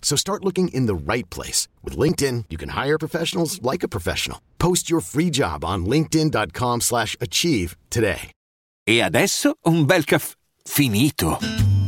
So start looking in the right place. With LinkedIn, you can hire professionals like a professional. Post your free job on linkedin.com slash achieve today. E adesso un bel caffè finito.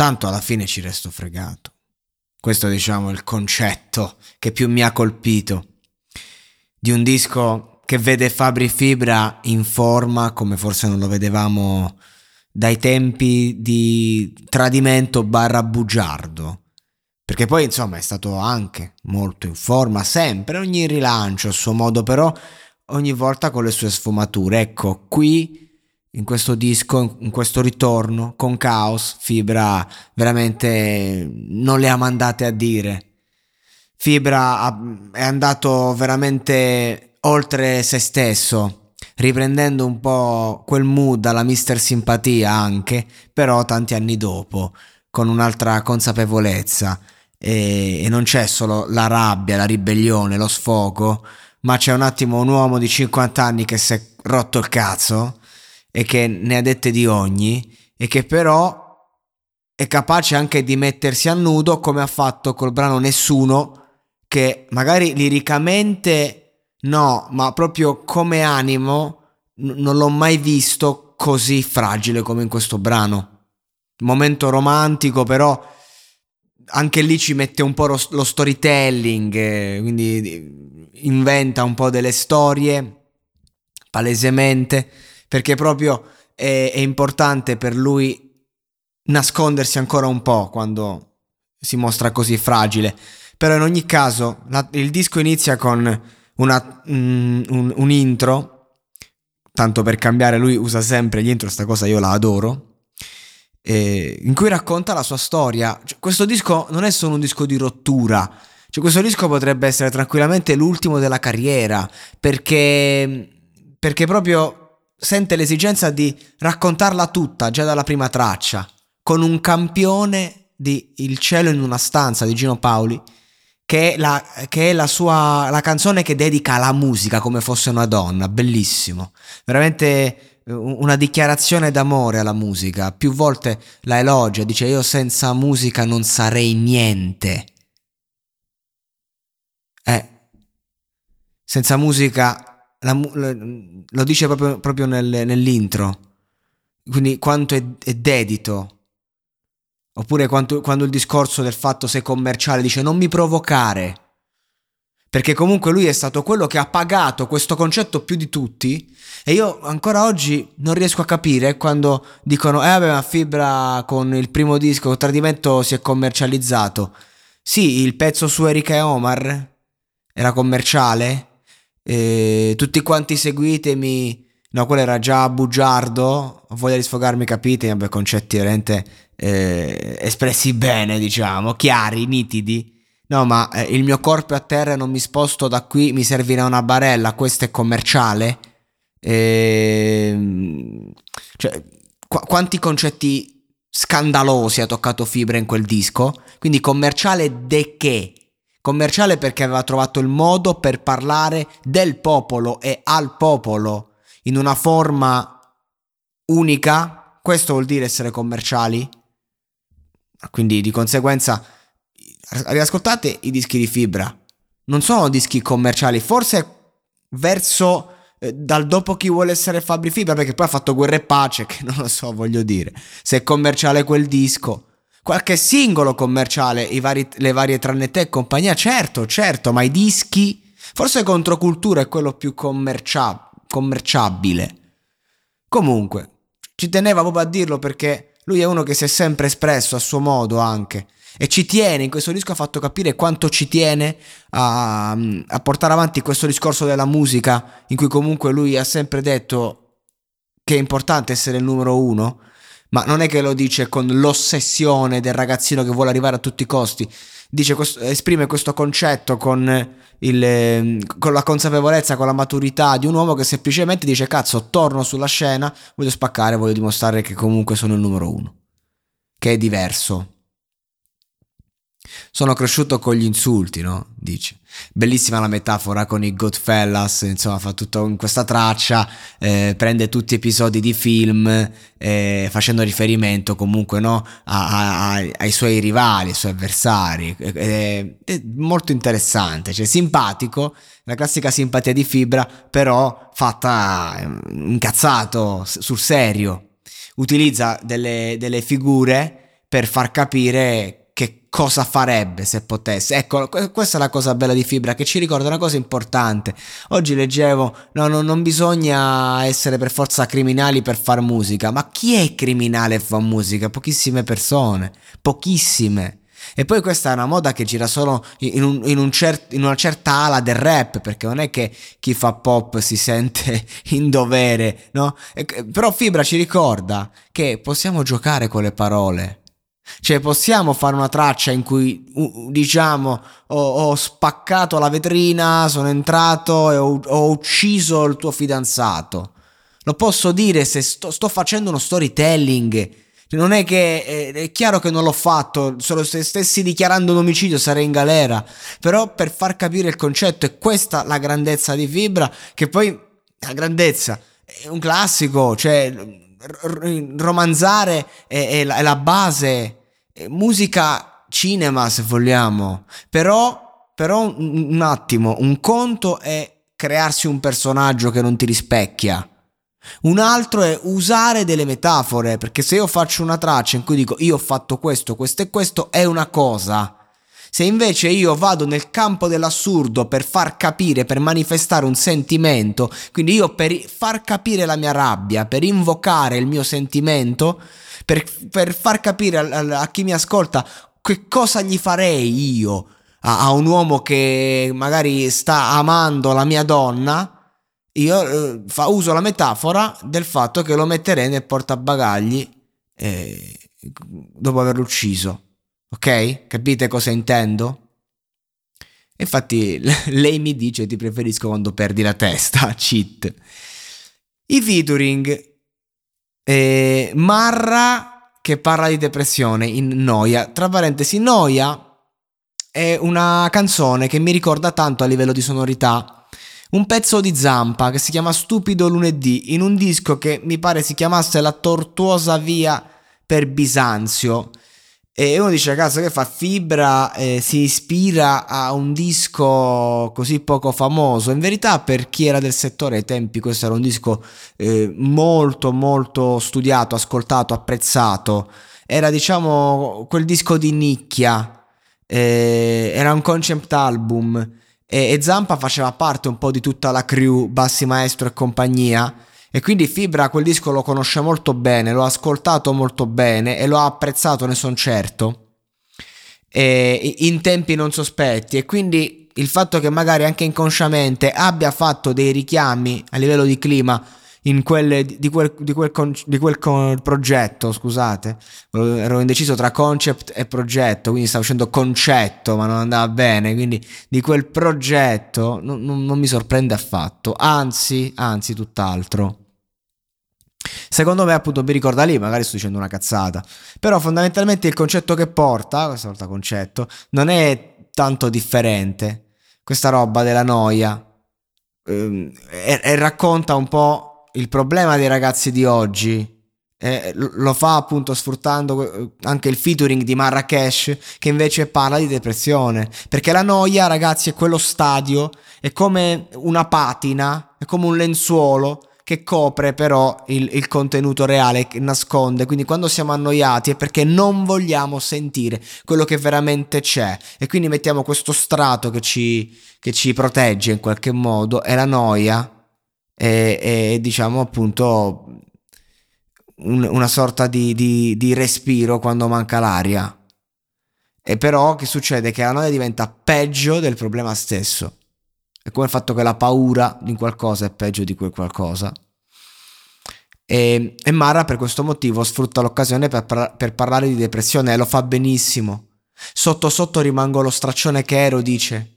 Tanto alla fine ci resto fregato. Questo diciamo è il concetto che più mi ha colpito. Di un disco che vede Fabri Fibra in forma come forse non lo vedevamo dai tempi di tradimento barra bugiardo. Perché poi insomma è stato anche molto in forma, sempre, ogni rilancio a suo modo, però ogni volta con le sue sfumature. Ecco, qui in questo disco, in questo ritorno con Chaos, Fibra veramente non le ha mandate a dire. Fibra è andato veramente oltre se stesso, riprendendo un po' quel mood alla Mister Simpatia anche, però tanti anni dopo, con un'altra consapevolezza. E, e non c'è solo la rabbia, la ribellione, lo sfogo, ma c'è un attimo un uomo di 50 anni che si è rotto il cazzo e che ne ha dette di ogni e che però è capace anche di mettersi a nudo come ha fatto col brano Nessuno che magari liricamente no, ma proprio come animo n- non l'ho mai visto così fragile come in questo brano. Momento romantico però anche lì ci mette un po' lo, lo storytelling, eh, quindi inventa un po' delle storie palesemente perché proprio è, è importante per lui nascondersi ancora un po' quando si mostra così fragile. Però in ogni caso la, il disco inizia con una, mm, un, un, intro, tanto per cambiare lui usa sempre gli intro, sta cosa io la adoro, eh, in cui racconta la sua storia. Cioè, questo disco non è solo un disco di rottura, cioè, questo disco potrebbe essere tranquillamente l'ultimo della carriera, perché, perché proprio sente l'esigenza di raccontarla tutta già dalla prima traccia, con un campione di Il cielo in una stanza di Gino Paoli, che è la, che è la sua la canzone che dedica alla musica come fosse una donna, bellissimo. Veramente eh, una dichiarazione d'amore alla musica. Più volte la elogia, dice io senza musica non sarei niente. Eh, senza musica la, lo dice proprio, proprio nel, nell'intro. Quindi quanto è, è dedito. Oppure quanto, quando il discorso del fatto sei commerciale dice non mi provocare. Perché comunque lui è stato quello che ha pagato questo concetto più di tutti. E io ancora oggi non riesco a capire quando dicono: Eh, vabbè, ma Fibra con il primo disco, Tradimento, si è commercializzato. Sì, il pezzo su Erika e Omar era commerciale. E tutti quanti seguitemi. No, quello era già bugiardo. Voglia di sfogarmi, capite? Vabbè, concetti veramente eh, espressi bene, diciamo, chiari, nitidi. No, ma eh, il mio corpo è a terra e non mi sposto da qui, mi servirà una barella, questo è commerciale. E... Cioè, qu- quanti concetti scandalosi ha toccato Fibra in quel disco? Quindi commerciale de che? Commerciale perché aveva trovato il modo per parlare del popolo e al popolo in una forma unica, questo vuol dire essere commerciali? Quindi di conseguenza riascoltate i dischi di fibra. Non sono dischi commerciali, forse verso eh, dal dopo chi vuole essere Fabri Fibra, perché poi ha fatto Guerra e Pace, che non lo so, voglio dire. Se è commerciale quel disco. Qualche singolo commerciale, vari, le varie tranne te e compagnia, certo, certo, ma i dischi... Forse Controcultura è quello più commercia- commerciabile. Comunque, ci teneva proprio a dirlo perché lui è uno che si è sempre espresso a suo modo anche. E ci tiene, in questo disco ha fatto capire quanto ci tiene a, a, portare avanti questo discorso della musica, in cui comunque lui ha sempre detto che è importante essere il numero uno, ma non è che lo dice con l'ossessione del ragazzino che vuole arrivare a tutti i costi, questo, esprime questo concetto con, il, con la consapevolezza, con la maturità di un uomo che semplicemente dice cazzo, torno sulla scena, voglio spaccare, voglio dimostrare che comunque sono il numero uno, che è diverso. Sono cresciuto con gli insulti, no? Dice. Bellissima la metafora con i Goodfellas, insomma, fa tutto in questa traccia, eh, prende tutti episodi di film, eh, facendo riferimento comunque no? a, a, ai suoi rivali, ai suoi avversari. Eh, è molto interessante, cioè simpatico, la classica simpatia di fibra, però fatta eh, incazzato, sul serio. Utilizza delle, delle figure per far capire cosa farebbe se potesse. Ecco, questa è la cosa bella di Fibra che ci ricorda una cosa importante. Oggi leggevo, no, no, non bisogna essere per forza criminali per far musica, ma chi è criminale e fa musica? Pochissime persone, pochissime. E poi questa è una moda che gira solo in, un, in, un cer- in, una certa ala del rap, perché non è che chi fa pop si sente in dovere, no? E, però Fibra ci ricorda che possiamo giocare con le parole. Cioè, possiamo fare una traccia in cui diciamo ho, ho spaccato la vetrina, sono entrato e ho, ho, ucciso il tuo fidanzato. Lo posso dire se sto, sto facendo uno storytelling. Non è che eh, è chiaro che non l'ho fatto, solo se stessi dichiarando un omicidio sarei in galera. Però per far capire il concetto, è questa la grandezza di Fibra, che poi la grandezza è un classico, cioè romanzare è, è, la, la base musica cinema se vogliamo, però, però un, un attimo, un conto è crearsi un personaggio che non ti rispecchia. Un altro è usare delle metafore, perché se io faccio una traccia in cui dico io ho fatto questo, questo e questo, è una cosa. Se invece io vado nel campo dell'assurdo per far capire, per manifestare un sentimento, quindi io per far capire la mia rabbia, per invocare il mio sentimento, per, per far capire a, a, chi mi ascolta che cosa gli farei io a, a, un uomo che magari sta amando la mia donna, io eh, fa, uso la metafora del fatto che lo metterei nel portabagagli eh, dopo averlo ucciso. Ok? Capite cosa intendo? Infatti lei mi dice ti preferisco quando perdi la testa, cheat. I featuring eh, Marra che parla di depressione in Noia. Tra parentesi, Noia è una canzone che mi ricorda tanto a livello di sonorità un pezzo di Zampa che si chiama Stupido lunedì in un disco che mi pare si chiamasse La tortuosa via per Bisanzio e uno dice, cazzo, che fa Fibra eh, si ispira a un disco così poco famoso. In verità, per chi era del settore ai tempi, questo era un disco eh, molto, molto studiato, ascoltato, apprezzato. Era, diciamo, quel disco di nicchia. Eh, era un concept album. E, e Zampa faceva parte un po' di tutta la crew, Bassi Maestro e compagnia e quindi Fibra quel disco lo conosce molto bene, l'ho ascoltato molto bene e l'ho apprezzato, ne sono certo. E in tempi non sospetti e quindi il fatto che magari anche inconsciamente abbia fatto dei richiami a livello di clima quelle, di, quel, di, quel, di quel con, progetto, scusate, ero indeciso tra concept e progetto, quindi stavo facendo concetto, ma non andava bene, quindi di quel progetto non, non, non mi sorprende affatto, anzi, anzi tutt'altro. Secondo me, appunto, mi ricorda lì, magari sto dicendo una cazzata. Però fondamentalmente il concetto che porta, questa volta concetto, non è tanto differente. Questa roba della noia. Ehm, e, e racconta un po' il problema dei ragazzi di oggi. eh, lo fa appunto sfruttando eh, anche il featuring di Marrakesh che invece parla di depressione perché la noia ragazzi è quello stadio è come una patina è come un lenzuolo che copre però il, il contenuto reale che nasconde quindi quando siamo annoiati è perché non vogliamo sentire quello che veramente c'è e quindi mettiamo questo strato che ci, che ci protegge in qualche modo è la noia e, e diciamo appunto un, una sorta di, di, di respiro quando manca l'aria. E però che succede? Che la noia diventa peggio del problema stesso. È come il fatto che la paura di qualcosa è peggio di quel qualcosa. E, e Mara per questo motivo sfrutta l'occasione per, per parlare di depressione e lo fa benissimo. Sotto sotto rimango lo straccione che ero, dice.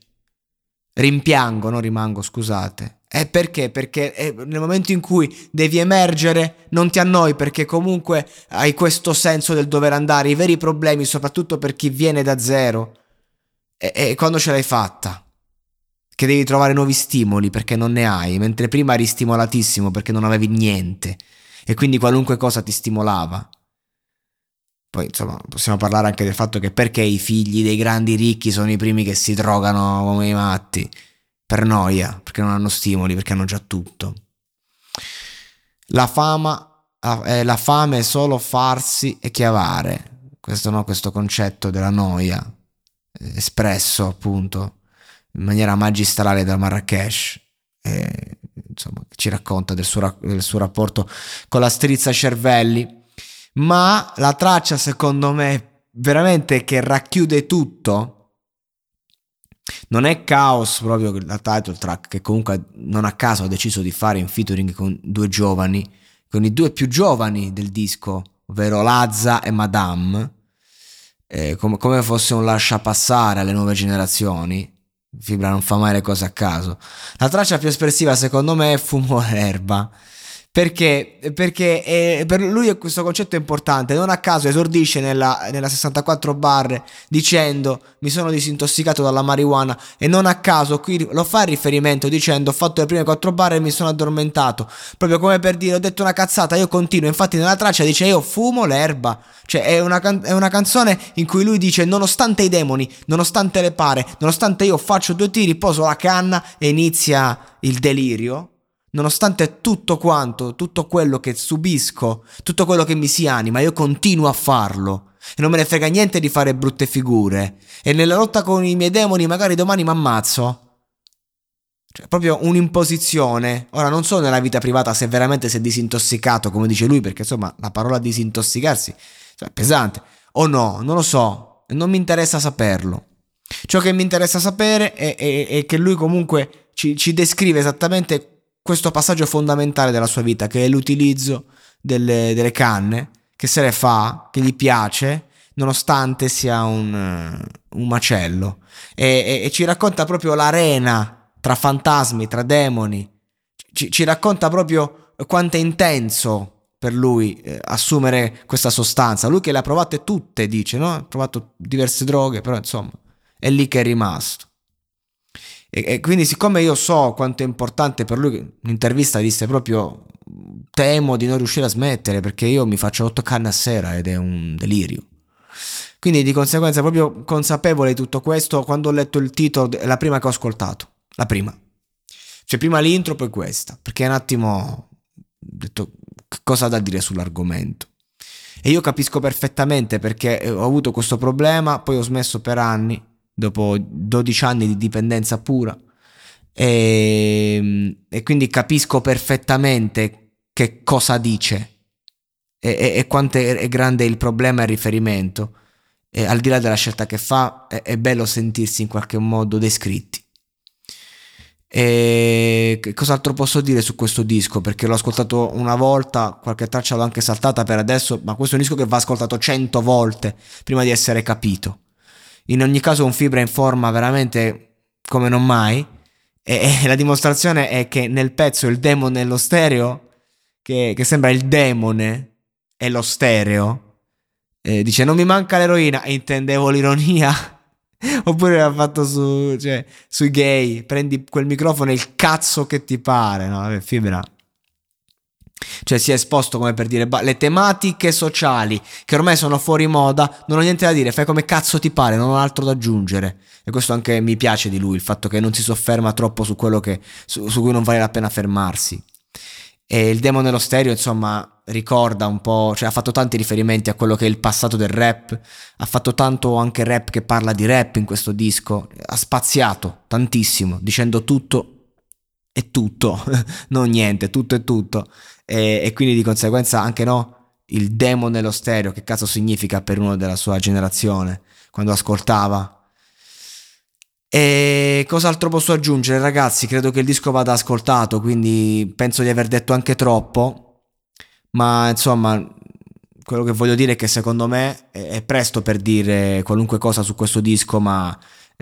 Rimpiango, non rimango, scusate. E perché? Perché eh, nel momento in cui devi emergere non ti annoi perché comunque hai questo senso del dover andare, i veri problemi, soprattutto per chi viene da zero. E, e quando ce l'hai fatta? Che devi trovare nuovi stimoli perché non ne hai, mentre prima eri stimolatissimo perché non avevi niente e quindi qualunque cosa ti stimolava. Poi insomma possiamo parlare anche del fatto che perché i figli dei grandi ricchi sono i primi che si drogano come i matti. Per noia, perché non hanno stimoli, perché hanno già tutto. La fama, eh, la fame è solo farsi e chiavare. Questo, no, questo concetto della noia, eh, espresso appunto in maniera magistrale da Marrakesh. Eh, insomma, ci racconta del suo, del suo rapporto con la strizza cervelli ma la traccia secondo me veramente che racchiude tutto non è Chaos proprio la title track che comunque non a caso ha deciso di fare in featuring con due giovani con i due più giovani del disco ovvero Lazza e Madame eh, come, come fosse un lascia passare alle nuove generazioni Fibra non fa mai le cose a caso. La traccia più espressiva secondo me è Fumo l'erba perché? Perché è, per lui questo concetto è importante. Non a caso esordisce nella, nella 64 bar dicendo mi sono disintossicato dalla marijuana e non a caso qui lo fa il riferimento dicendo ho fatto le prime 4 bar e mi sono addormentato. Proprio come per dire ho detto una cazzata, io continuo. Infatti nella traccia dice io fumo l'erba. Cioè è una, can- è una canzone in cui lui dice nonostante i demoni, nonostante le pare, nonostante io faccio due tiri, poso la canna e inizia il delirio nonostante tutto quanto, tutto quello che subisco, tutto quello che mi si anima, io continuo a farlo. E non me ne frega niente di fare brutte figure. E nella lotta con i miei demoni magari domani mi ammazzo. Cioè, proprio un'imposizione. Ora, non so nella vita privata se veramente si è disintossicato, come dice lui, perché insomma la parola disintossicarsi cioè, è pesante. O no, non lo so. Non mi interessa saperlo. Ciò che mi interessa sapere è, è, è che lui comunque ci, ci descrive esattamente questo passaggio fondamentale della sua vita, che è l'utilizzo delle, delle canne, che se le fa, che gli piace, nonostante sia un, un macello. E, e, e, ci racconta proprio l'arena tra fantasmi, tra demoni. Ci, ci racconta proprio quanto è intenso per lui eh, assumere questa sostanza. Lui che le ha provate tutte, dice, no? Ha provato diverse droghe, però insomma, è lì che è rimasto. E, e, quindi siccome io so quanto è importante per lui, in un'intervista disse proprio temo di non riuscire a smettere perché io mi faccio 8 canne a sera ed è un delirio. Quindi di conseguenza proprio consapevole di tutto questo, quando ho letto il titolo, è la prima che ho ascoltato, la prima. Cioè prima l'intro poi questa, perché un attimo ho detto cosa da dire sull'argomento. E io capisco perfettamente perché ho avuto questo problema, poi ho smesso per anni dopo 12 anni di dipendenza pura e, e quindi capisco perfettamente che cosa dice e, e, e quanto è, è, grande il problema e il riferimento e al di là della scelta che fa è, è bello sentirsi in qualche modo descritti e cos'altro posso dire su questo disco? Perché l'ho ascoltato una volta, qualche traccia l'ho anche saltata per adesso, ma questo è un disco che va ascoltato cento volte prima di essere capito. In ogni caso un fibra in forma veramente come non mai. E, e la dimostrazione è che nel pezzo il demone e lo stereo, che, che sembra il demone e lo stereo, eh, dice non mi manca l'eroina, e intendevo l'ironia. Oppure l'ha fatto su, cioè, sui gay, prendi quel microfono e il cazzo che ti pare, no? Fibra. Cioè si è esposto come per dire le tematiche sociali che ormai sono fuori moda, non ho niente da dire, fai come cazzo ti pare, non ho altro da aggiungere. E questo anche mi piace di lui, il fatto che non si sofferma troppo su quello che, su, su cui non vale la pena fermarsi. E il demo nello stereo, insomma, ricorda un po', cioè ha fatto tanti riferimenti a quello che è il passato del rap, ha fatto tanto anche rap che parla di rap in questo disco, ha spaziato tantissimo, dicendo tutto e tutto, non niente, tutto e tutto. E, e quindi di conseguenza anche no, il demo nello stereo, che cazzo significa per uno della sua generazione, quando ascoltava e cos'altro posso aggiungere, ragazzi? Credo che il disco vada ascoltato, quindi penso di aver detto anche troppo. Ma insomma, quello che voglio dire è che secondo me è presto per dire qualunque cosa su questo disco, ma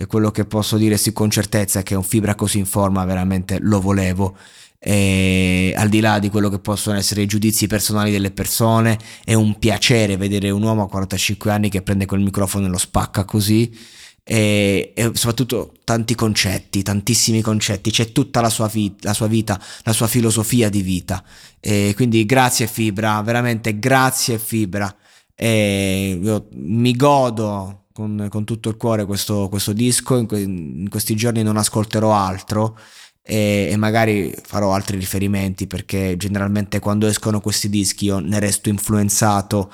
quello che posso dire sì con certezza è che un fibra così in forma veramente lo volevo. E al di là di quello che possono essere i giudizi personali delle persone, è un piacere vedere un uomo a 45 anni che prende quel microfono e lo spacca così e, e, soprattutto tanti concetti, tantissimi concetti, c'è tutta la sua, vi- la sua, vita, la sua filosofia di vita. E quindi grazie Fibra, veramente grazie Fibra. E io mi godo con, con tutto il cuore questo, questo disco, in, que- in, questi giorni non ascolterò altro. E, e magari farò altri riferimenti perché generalmente quando escono questi dischi io ne resto influenzato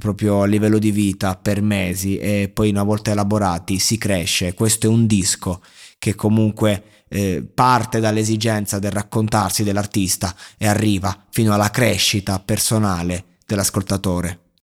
proprio a livello di vita per mesi e poi una volta elaborati si cresce. Questo è un disco che comunque eh, parte dall'esigenza del raccontarsi dell'artista e arriva fino alla crescita personale dell'ascoltatore.